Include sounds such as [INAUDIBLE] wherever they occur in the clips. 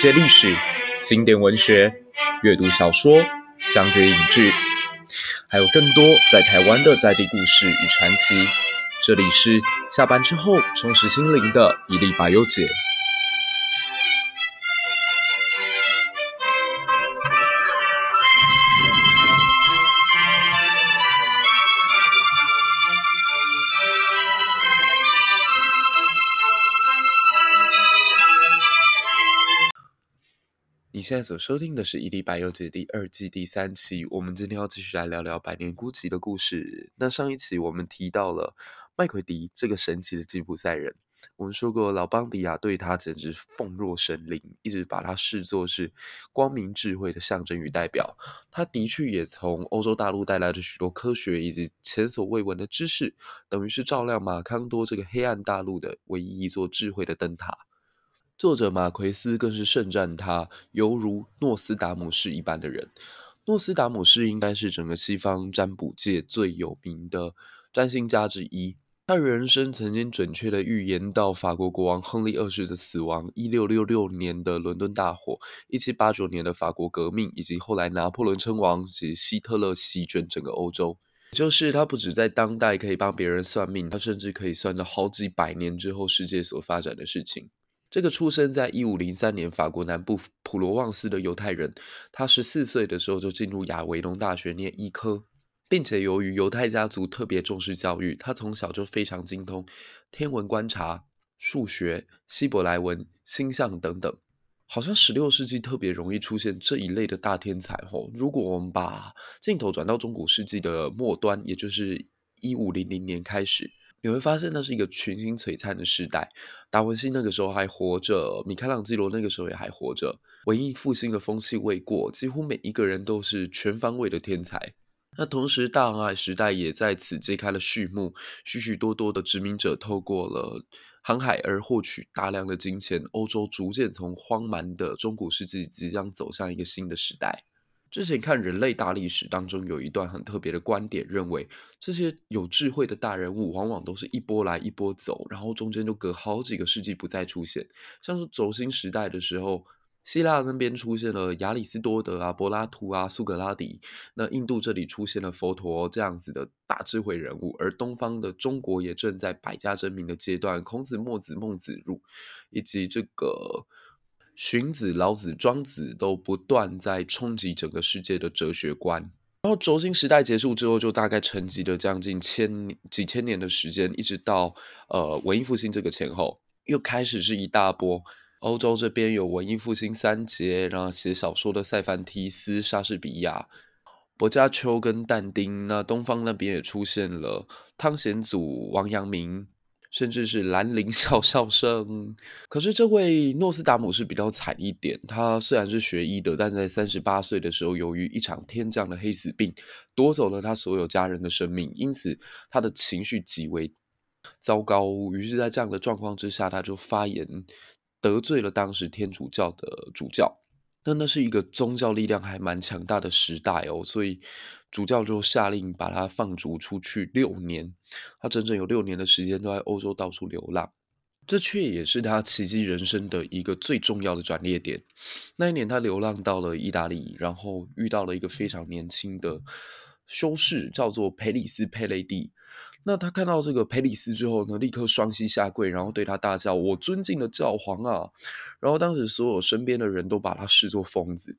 界历史、经典文学、阅读小说、讲解影剧，还有更多在台湾的在地故事与传奇。这里是下班之后充实心灵的一粒百忧解。现在所收听的是《一粒百忧解》第二季第三期。我们今天要继续来聊聊百年孤寂的故事。那上一期我们提到了麦奎迪这个神奇的吉普赛人，我们说过老邦迪亚对他简直奉若神灵，一直把他视作是光明智慧的象征与代表。他的确也从欧洲大陆带来了许多科学以及前所未闻的知识，等于是照亮马康多这个黑暗大陆的唯一一座智慧的灯塔。作者马奎斯更是盛赞他犹如诺斯达姆士一般的人。诺斯达姆士应该是整个西方占卜界最有名的占星家之一。他人生曾经准确地预言到法国国王亨利二世的死亡、一六六六年的伦敦大火、一七八九年的法国革命，以及后来拿破仑称王及希特勒席卷整个欧洲。就是他不止在当代可以帮别人算命，他甚至可以算到好几百年之后世界所发展的事情。这个出生在一五零三年法国南部普罗旺斯的犹太人，他十四岁的时候就进入亚维农大学念医科，并且由于犹太家族特别重视教育，他从小就非常精通天文观察、数学、希伯来文、星象等等。好像十六世纪特别容易出现这一类的大天才吼。如果我们把镜头转到中古世纪的末端，也就是一五零零年开始。你会发现那是一个群星璀璨的时代，达文西那个时候还活着，米开朗基罗那个时候也还活着，文艺复兴的风气未过，几乎每一个人都是全方位的天才。那同时，大航海时代也在此揭开了序幕，许许多多的殖民者透过了航海而获取大量的金钱，欧洲逐渐从荒蛮的中古世纪即将走向一个新的时代。之前看人类大历史当中有一段很特别的观点，认为这些有智慧的大人物往往都是一波来一波走，然后中间就隔好几个世纪不再出现。像是轴心时代的时候，希腊那边出现了亚里斯多德啊、柏拉图啊、苏格拉底，那印度这里出现了佛陀这样子的大智慧人物，而东方的中国也正在百家争鸣的阶段，孔子、墨子、孟子、儒，以及这个。荀子、老子、庄子都不断在冲击整个世界的哲学观。然后轴心时代结束之后，就大概沉寂了将近千几千年的时间，一直到呃文艺复兴这个前后，又开始是一大波。欧洲这边有文艺复兴三杰，然后写小说的塞凡提斯、莎士比亚、薄伽丘跟但丁。那东方那边也出现了汤显祖、王阳明。甚至是兰陵 [LAUGHS] 笑笑生，可是这位诺斯达姆是比较惨一点。他虽然是学医的，但在三十八岁的时候，由于一场天降的黑死病，夺走了他所有家人的生命，因此他的情绪极为糟糕。于是，在这样的状况之下，他就发言得罪了当时天主教的主教。那那是一个宗教力量还蛮强大的时代哦，所以。主教就下令把他放逐出去六年，他整整有六年的时间都在欧洲到处流浪，这却也是他奇迹人生的一个最重要的转捩点。那一年，他流浪到了意大利，然后遇到了一个非常年轻的修士，叫做培里斯·佩雷蒂。那他看到这个培里斯之后呢，立刻双膝下跪，然后对他大叫：“我尊敬的教皇啊！”然后当时所有身边的人都把他视作疯子，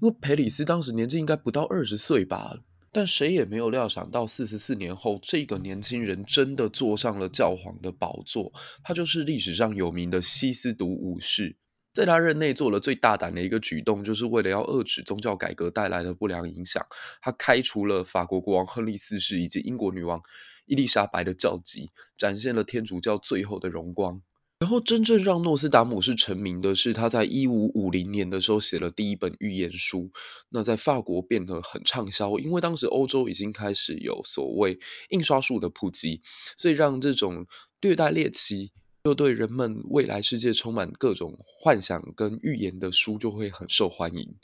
因为培里斯当时年纪应该不到二十岁吧。但谁也没有料想到，四十四年后，这个年轻人真的坐上了教皇的宝座。他就是历史上有名的西斯毒五世。在他任内做了最大胆的一个举动，就是为了要遏制宗教改革带来的不良影响，他开除了法国国王亨利四世以及英国女王伊丽莎白的教籍，展现了天主教最后的荣光。然后，真正让诺斯达姆是成名的是他在一五五零年的时候写了第一本预言书，那在法国变得很畅销，因为当时欧洲已经开始有所谓印刷术的普及，所以让这种略带猎奇又对人们未来世界充满各种幻想跟预言的书就会很受欢迎。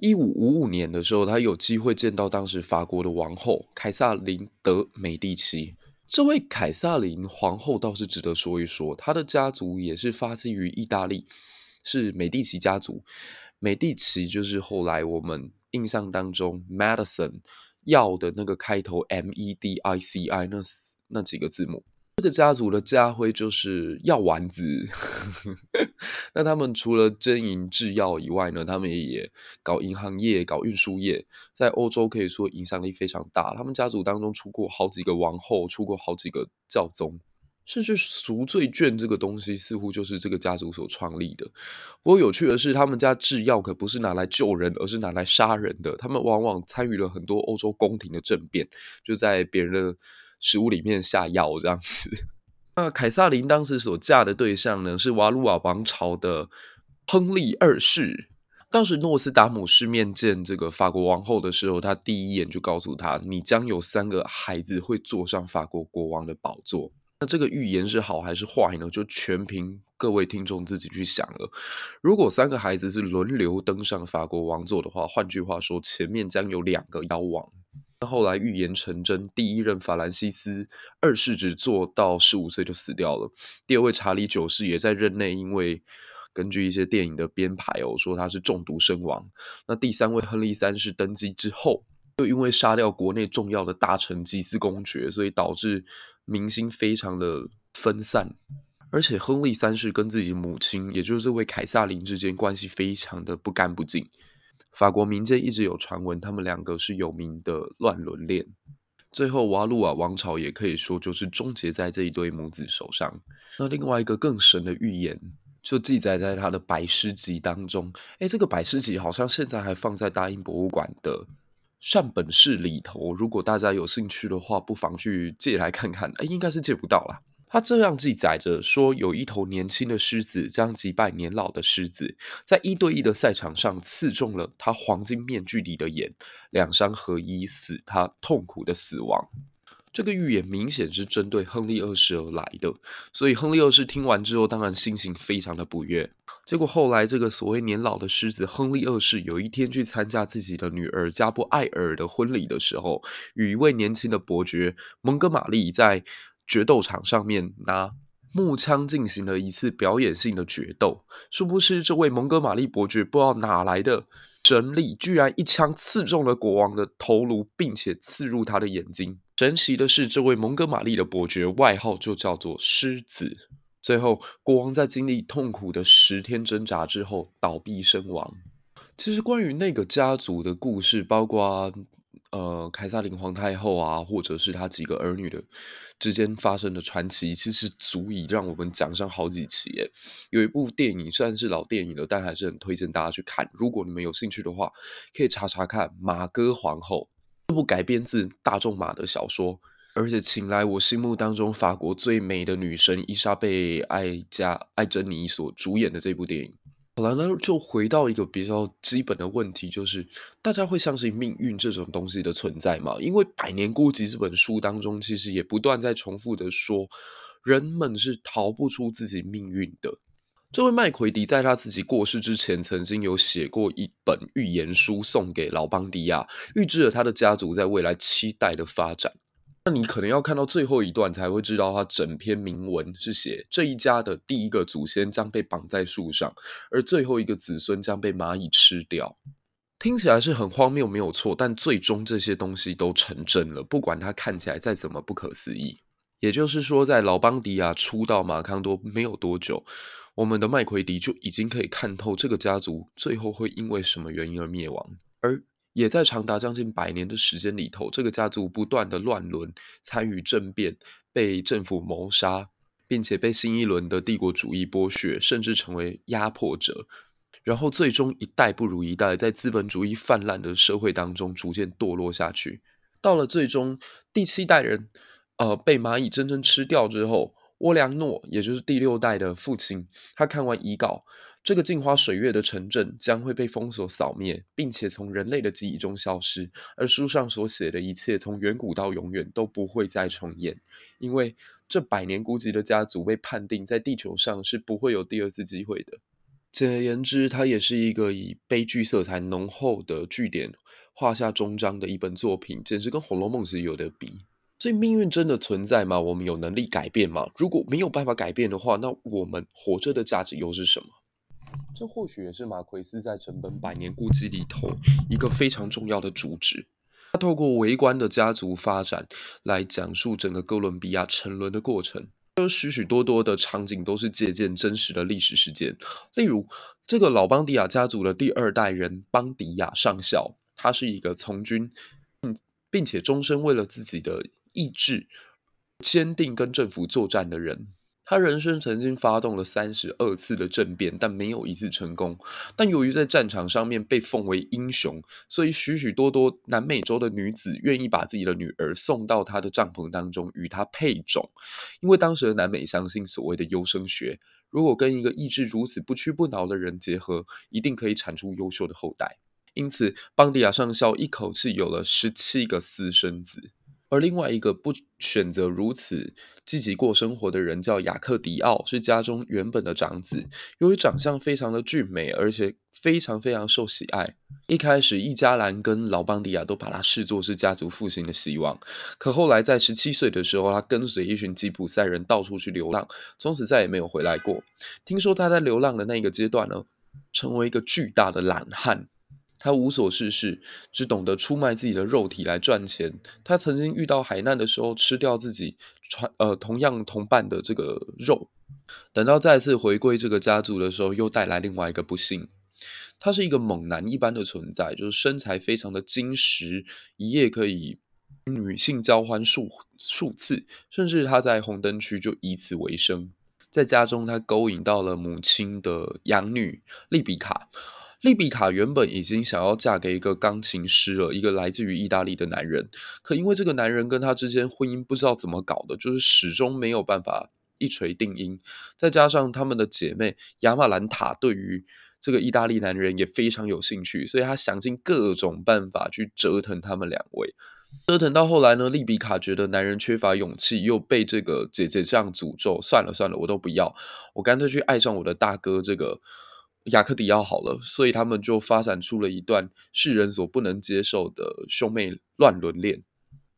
一五五五年的时候，他有机会见到当时法国的王后凯撒琳·德美第奇。这位凯撒琳皇后倒是值得说一说，她的家族也是发迹于意大利，是美第奇家族。美第奇就是后来我们印象当中 medicine 药的那个开头 M E D I C I 那那几个字母。这个家族的家徽就是药丸子。[LAUGHS] 那他们除了经营制药以外呢，他们也搞银行业、搞运输业，在欧洲可以说影响力非常大。他们家族当中出过好几个王后，出过好几个教宗，甚至赎罪券这个东西似乎就是这个家族所创立的。不过有趣的是，他们家制药可不是拿来救人，而是拿来杀人的。他们往往参与了很多欧洲宫廷的政变，就在别人的。食物里面下药这样子。[LAUGHS] 那凯撒琳当时所嫁的对象呢，是瓦鲁瓦王朝的亨利二世。当时诺斯达姆士面见这个法国王后的时候，他第一眼就告诉他：“你将有三个孩子会坐上法国国王的宝座。”那这个预言是好还是坏呢？就全凭各位听众自己去想了。如果三个孩子是轮流登上法国王座的话，换句话说，前面将有两个妖王。那。后来预言成真，第一任法兰西斯二世只做到十五岁就死掉了。第二位查理九世也在任内，因为根据一些电影的编排哦，说他是中毒身亡。那第三位亨利三世登基之后，又因为杀掉国内重要的大臣吉斯公爵，所以导致民心非常的分散。而且亨利三世跟自己母亲，也就是这位凯撒琳之间关系非常的不干不净。法国民间一直有传闻，他们两个是有名的乱伦恋。最后，瓦鲁瓦王朝也可以说就是终结在这一对母子手上。那另外一个更神的预言，就记载在他的百诗集当中。诶，这个百诗集好像现在还放在大英博物馆的善本室里头。如果大家有兴趣的话，不妨去借来看看。诶，应该是借不到啦。他这样记载着说，有一头年轻的狮子将击败年老的狮子，在一对一的赛场上刺中了他黄金面具里的眼，两伤合一，死他痛苦的死亡。这个预言明显是针对亨利二世而来的，所以亨利二世听完之后，当然心情非常的不悦。结果后来，这个所谓年老的狮子亨利二世有一天去参加自己的女儿加布艾尔的婚礼的时候，与一位年轻的伯爵蒙哥马利在。决斗场上面拿木枪进行了一次表演性的决斗，殊不知这位蒙哥马利伯爵不知道哪来的神力，居然一枪刺中了国王的头颅，并且刺入他的眼睛。神奇的是，这位蒙哥马利的伯爵外号就叫做狮子。最后，国王在经历痛苦的十天挣扎之后倒毙身亡。其实，关于那个家族的故事，包括。呃，凯撒琳皇太后啊，或者是他几个儿女的之间发生的传奇，其实足以让我们讲上好几期耶。有一部电影，虽然是老电影了，但还是很推荐大家去看。如果你们有兴趣的话，可以查查看《马哥皇后》这部改编自大仲马的小说，而且请来我心目当中法国最美的女神伊莎贝艾加艾珍妮所主演的这部电影。好了，那就回到一个比较基本的问题，就是大家会相信命运这种东西的存在吗？因为《百年孤寂》这本书当中，其实也不断在重复的说，人们是逃不出自己命运的。这位麦奎迪在他自己过世之前，曾经有写过一本预言书送给老邦迪亚，预知了他的家族在未来七代的发展。那你可能要看到最后一段才会知道，他整篇铭文是写这一家的第一个祖先将被绑在树上，而最后一个子孙将被蚂蚁吃掉。听起来是很荒谬，没有错，但最终这些东西都成真了，不管它看起来再怎么不可思议。也就是说，在老邦迪亚初到马康多没有多久，我们的麦奎迪就已经可以看透这个家族最后会因为什么原因而灭亡，而。也在长达将近百年的时间里头，这个家族不断的乱伦、参与政变、被政府谋杀，并且被新一轮的帝国主义剥削，甚至成为压迫者。然后最终一代不如一代，在资本主义泛滥的社会当中逐渐堕落下去。到了最终第七代人，呃，被蚂蚁真正吃掉之后，沃良诺也就是第六代的父亲，他看完遗稿。这个镜花水月的城镇将会被封锁扫灭，并且从人类的记忆中消失，而书上所写的一切，从远古到永远都不会再重演，因为这百年孤寂的家族被判定在地球上是不会有第二次机会的。简而言之，它也是一个以悲剧色彩浓厚的句点画下终章的一本作品，简直跟《红楼梦》是有得比。所以命运真的存在吗？我们有能力改变吗？如果没有办法改变的话，那我们活着的价值又是什么？这或许也是马奎斯在整本《百年孤寂》里头一个非常重要的主旨。他透过微观的家族发展来讲述整个哥伦比亚沉沦的过程，有许许多多的场景都是借鉴真实的历史事件。例如，这个老邦迪亚家族的第二代人邦迪亚上校，他是一个从军，并并且终身为了自己的意志坚定跟政府作战的人。他人生曾经发动了三十二次的政变，但没有一次成功。但由于在战场上面被奉为英雄，所以许许多多南美洲的女子愿意把自己的女儿送到他的帐篷当中与他配种，因为当时的南美相信所谓的优生学，如果跟一个意志如此不屈不挠的人结合，一定可以产出优秀的后代。因此，邦迪亚上校一口气有了十七个私生子。而另外一个不选择如此积极过生活的人叫雅克迪奥，是家中原本的长子。由于长相非常的俊美，而且非常非常受喜爱，一开始伊加兰跟劳邦迪亚都把他视作是家族复兴的希望。可后来在十七岁的时候，他跟随一群吉普赛人到处去流浪，从此再也没有回来过。听说他在流浪的那个阶段呢，成为一个巨大的懒汉。他无所事事，只懂得出卖自己的肉体来赚钱。他曾经遇到海难的时候，吃掉自己传呃同样同伴的这个肉。等到再次回归这个家族的时候，又带来另外一个不幸。他是一个猛男一般的存在，就是身材非常的精实，一夜可以女性交欢数数次，甚至他在红灯区就以此为生。在家中，他勾引到了母亲的养女利比卡。利比卡原本已经想要嫁给一个钢琴师了，一个来自于意大利的男人。可因为这个男人跟他之间婚姻不知道怎么搞的，就是始终没有办法一锤定音。再加上他们的姐妹亚马兰塔对于这个意大利男人也非常有兴趣，所以她想尽各种办法去折腾他们两位。折腾到后来呢，利比卡觉得男人缺乏勇气，又被这个姐姐这样诅咒，算了算了，我都不要，我干脆去爱上我的大哥这个。雅克迪奥好了，所以他们就发展出了一段世人所不能接受的兄妹乱伦恋。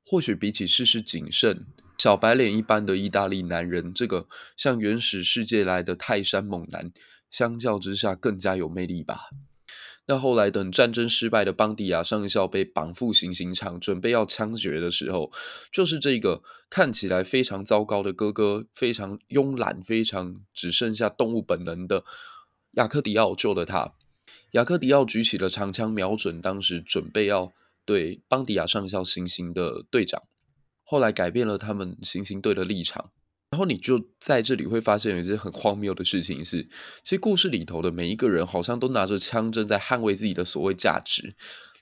或许比起事事谨慎、小白脸一般的意大利男人，这个像原始世界来的泰山猛男，相较之下更加有魅力吧。那后来等战争失败的邦迪亚上校被绑赴行刑场，准备要枪决的时候，就是这个看起来非常糟糕的哥哥，非常慵懒、非常只剩下动物本能的。雅克迪奥救了他。雅克迪奥举起了长枪，瞄准当时准备要对邦迪亚上校行刑的队长。后来改变了他们行刑队的立场。然后你就在这里会发现有一件很荒谬的事情是：其实故事里头的每一个人好像都拿着枪，正在捍卫自己的所谓价值。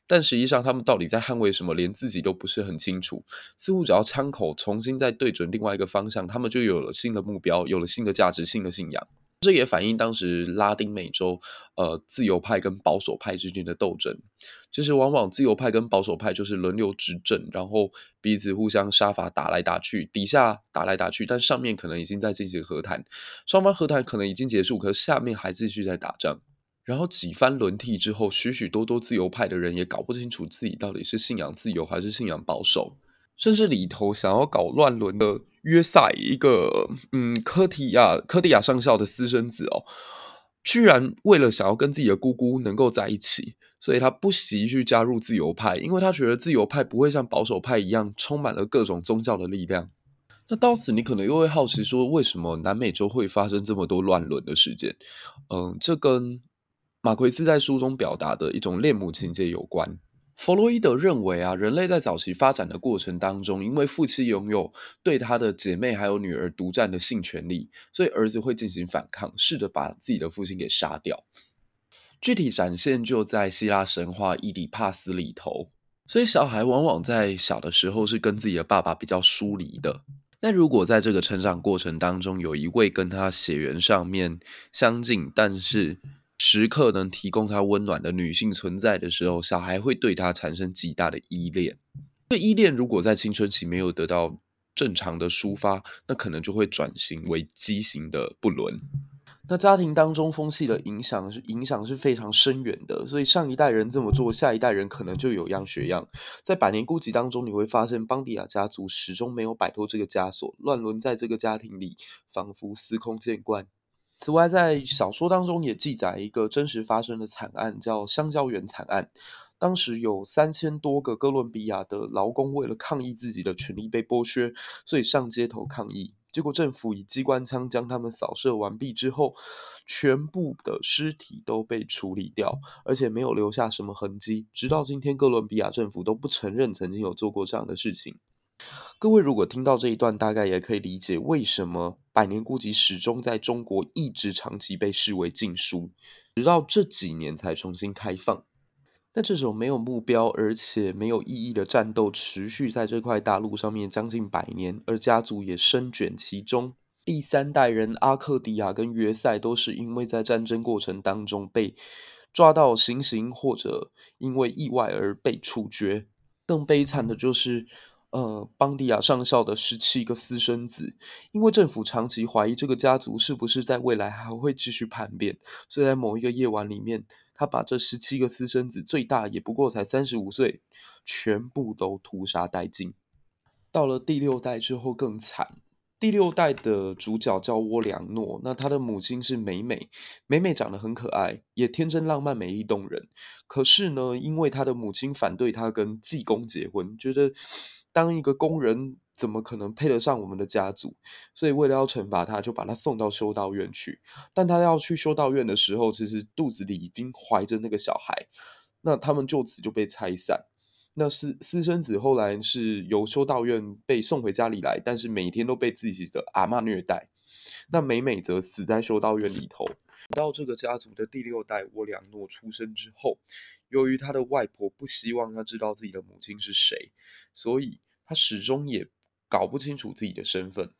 但实际上，他们到底在捍卫什么，连自己都不是很清楚。似乎只要枪口重新再对准另外一个方向，他们就有了新的目标，有了新的价值，新的信仰。这也反映当时拉丁美洲，呃，自由派跟保守派之间的斗争。其实往往自由派跟保守派就是轮流执政，然后彼此互相杀伐，打来打去，底下打来打去，但上面可能已经在进行和谈，双方和谈可能已经结束，可是下面还继续在打仗。然后几番轮替之后，许许多多自由派的人也搞不清楚自己到底是信仰自由还是信仰保守。甚至里头想要搞乱伦的约塞，一个嗯科提亚科提亚上校的私生子哦，居然为了想要跟自己的姑姑能够在一起，所以他不惜去加入自由派，因为他觉得自由派不会像保守派一样充满了各种宗教的力量。那到此你可能又会好奇说，为什么南美洲会发生这么多乱伦的事件？嗯，这跟马奎斯在书中表达的一种恋母情结有关。弗洛伊德认为啊，人类在早期发展的过程当中，因为父亲拥有对他的姐妹还有女儿独占的性权利，所以儿子会进行反抗，试着把自己的父亲给杀掉。具体展现就在希腊神话伊底帕斯里头。所以小孩往往在小的时候是跟自己的爸爸比较疏离的。那如果在这个成长过程当中，有一位跟他血缘上面相近，但是时刻能提供他温暖的女性存在的时候，小孩会对他产生极大的依恋。这依恋如果在青春期没有得到正常的抒发，那可能就会转型为畸形的不伦。那家庭当中风气的影响是影响是非常深远的，所以上一代人这么做，下一代人可能就有样学样。在《百年孤寂》当中，你会发现邦迪亚家族始终没有摆脱这个枷锁，乱伦在这个家庭里仿佛司空见惯。此外，在小说当中也记载一个真实发生的惨案，叫香蕉园惨案。当时有三千多个哥伦比亚的劳工为了抗议自己的权利被剥削，所以上街头抗议。结果政府以机关枪将他们扫射完毕之后，全部的尸体都被处理掉，而且没有留下什么痕迹。直到今天，哥伦比亚政府都不承认曾经有做过这样的事情。各位如果听到这一段，大概也可以理解为什么《百年孤寂》始终在中国一直长期被视为禁书，直到这几年才重新开放。但这种没有目标而且没有意义的战斗，持续在这块大陆上面将近百年，而家族也深卷其中。第三代人阿克迪亚跟约塞都是因为在战争过程当中被抓到行刑，或者因为意外而被处决。更悲惨的就是。呃，邦迪亚上校的十七个私生子，因为政府长期怀疑这个家族是不是在未来还会继续叛变，所以在某一个夜晚里面，他把这十七个私生子，最大也不过才三十五岁，全部都屠杀殆尽。到了第六代之后更惨，第六代的主角叫窝良诺，那他的母亲是美美，美美长得很可爱，也天真浪漫、美丽动人。可是呢，因为他的母亲反对他跟济公结婚，觉得。当一个工人怎么可能配得上我们的家族？所以为了要惩罚他，就把他送到修道院去。但他要去修道院的时候，其实肚子里已经怀着那个小孩。那他们就此就被拆散。那私私生子后来是由修道院被送回家里来，但是每天都被自己的阿嬷虐待。那美美则死在修道院里头。到这个家族的第六代沃良诺出生之后，由于他的外婆不希望他知道自己的母亲是谁，所以。他始终也搞不清楚自己的身份。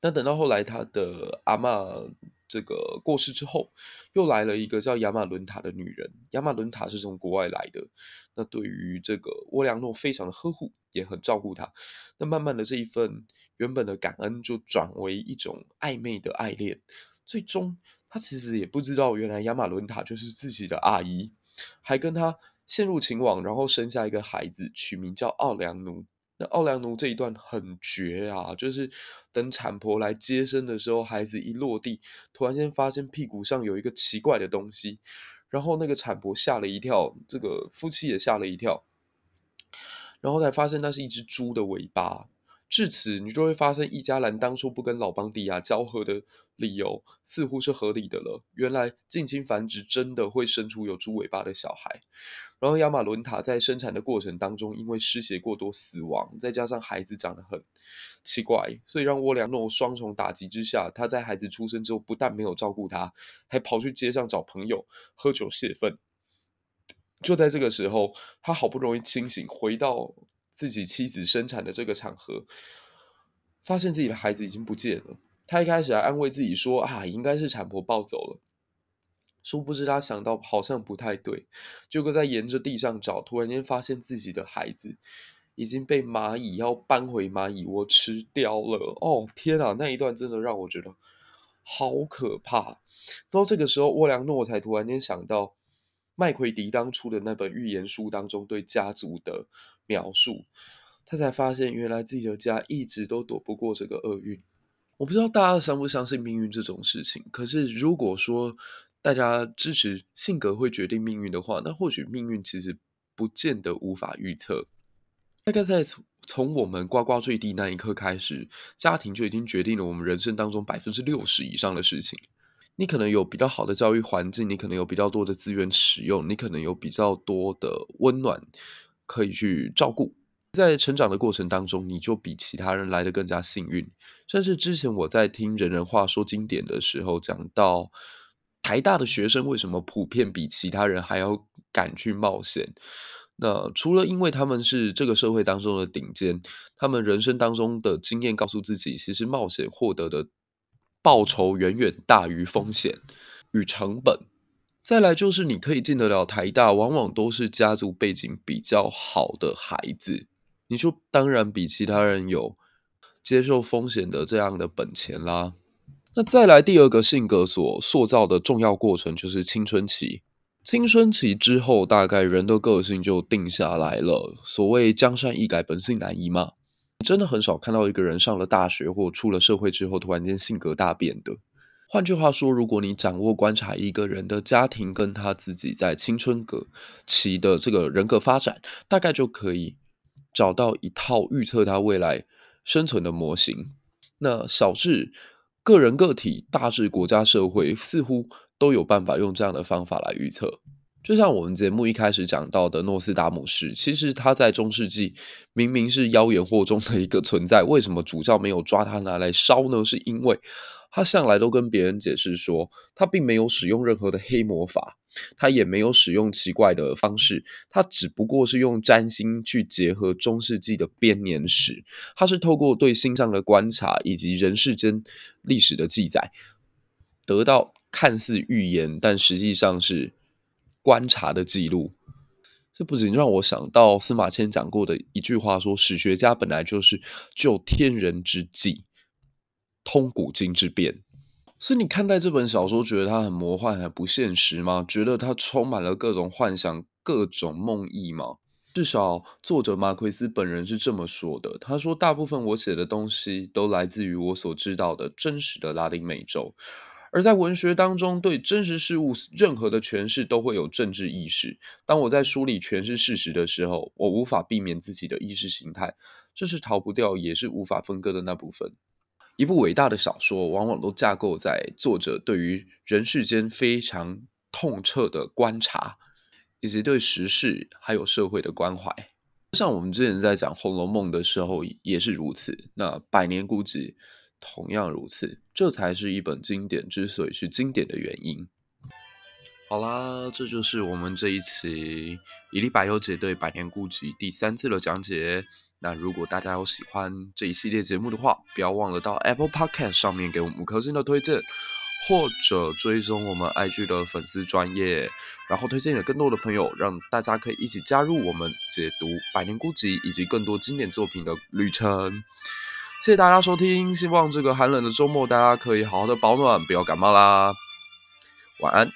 但等到后来，他的阿嬷这个过世之后，又来了一个叫亚马伦塔的女人。亚马伦塔是从国外来的，那对于这个沃良诺非常的呵护，也很照顾他。那慢慢的，这一份原本的感恩就转为一种暧昧的爱恋。最终，他其实也不知道，原来亚马伦塔就是自己的阿姨，还跟他陷入情网，然后生下一个孩子，取名叫奥良努。那奥良奴这一段很绝啊，就是等产婆来接生的时候，孩子一落地，突然间发现屁股上有一个奇怪的东西，然后那个产婆吓了一跳，这个夫妻也吓了一跳，然后才发现那是一只猪的尾巴。至此，你就会发现，易家兰当初不跟老邦迪亚交合的理由似乎是合理的了。原来近亲繁殖真的会生出有猪尾巴的小孩。然后亚马伦塔在生产的过程当中，因为失血过多死亡，再加上孩子长得很奇怪，所以让沃良诺双重打击之下，他在孩子出生之后不但没有照顾他，还跑去街上找朋友喝酒泄愤。就在这个时候，他好不容易清醒，回到。自己妻子生产的这个场合，发现自己的孩子已经不见了。他一开始还安慰自己说：“啊，应该是产婆抱走了。”殊不知他想到好像不太对，结果在沿着地上找，突然间发现自己的孩子已经被蚂蚁要搬回蚂蚁窝吃掉了。哦，天啊！那一段真的让我觉得好可怕。到这个时候，窝良诺才突然间想到。麦奎迪当初的那本预言书当中对家族的描述，他才发现原来自己的家一直都躲不过这个厄运。我不知道大家相不相信命运这种事情，可是如果说大家支持性格会决定命运的话，那或许命运其实不见得无法预测。大概在从从我们呱呱坠地那一刻开始，家庭就已经决定了我们人生当中百分之六十以上的事情。你可能有比较好的教育环境，你可能有比较多的资源使用，你可能有比较多的温暖可以去照顾。在成长的过程当中，你就比其他人来得更加幸运。甚至之前我在听人人话说经典的时候，讲到台大的学生为什么普遍比其他人还要敢去冒险？那除了因为他们是这个社会当中的顶尖，他们人生当中的经验告诉自己，其实冒险获得的。报酬远远大于风险与成本。再来就是，你可以进得了台大，往往都是家族背景比较好的孩子，你就当然比其他人有接受风险的这样的本钱啦。那再来第二个性格所塑造的重要过程，就是青春期。青春期之后，大概人的个性就定下来了。所谓江山易改，本性难移嘛。真的很少看到一个人上了大学或出了社会之后，突然间性格大变的。换句话说，如果你掌握观察一个人的家庭跟他自己在青春格期的这个人格发展，大概就可以找到一套预测他未来生存的模型。那小至个人个体，大至国家社会，似乎都有办法用这样的方法来预测。就像我们节目一开始讲到的诺斯达姆士，其实他在中世纪明明是妖言惑众的一个存在，为什么主教没有抓他拿来烧呢？是因为他向来都跟别人解释说，他并没有使用任何的黑魔法，他也没有使用奇怪的方式，他只不过是用占星去结合中世纪的编年史，他是透过对星象的观察以及人世间历史的记载，得到看似预言，但实际上是。观察的记录，这不仅让我想到司马迁讲过的一句话说：“史学家本来就是就天人之际，通古今之变。”所以你看待这本小说，觉得它很魔幻、很不现实吗？觉得它充满了各种幻想、各种梦意吗？至少作者马奎斯本人是这么说的。他说：“大部分我写的东西都来自于我所知道的真实的拉丁美洲。”而在文学当中，对真实事物任何的诠释都会有政治意识。当我在书里诠释事实的时候，我无法避免自己的意识形态，这是逃不掉，也是无法分割的那部分。一部伟大的小说，往往都架构在作者对于人世间非常痛彻的观察，以及对时事还有社会的关怀。像我们之前在讲《红楼梦》的时候，也是如此。那《百年孤寂》。同样如此，这才是一本经典之所以是经典的原因。好啦，这就是我们这一期伊丽百忧解对《百年孤寂》第三次的讲解。那如果大家有喜欢这一系列节目的话，不要忘了到 Apple Podcast 上面给我们五颗星的推荐，或者追踪我们 IG 的粉丝专业，然后推荐给更多的朋友，让大家可以一起加入我们解读《百年孤寂》以及更多经典作品的旅程。谢谢大家收听，希望这个寒冷的周末大家可以好好的保暖，不要感冒啦。晚安。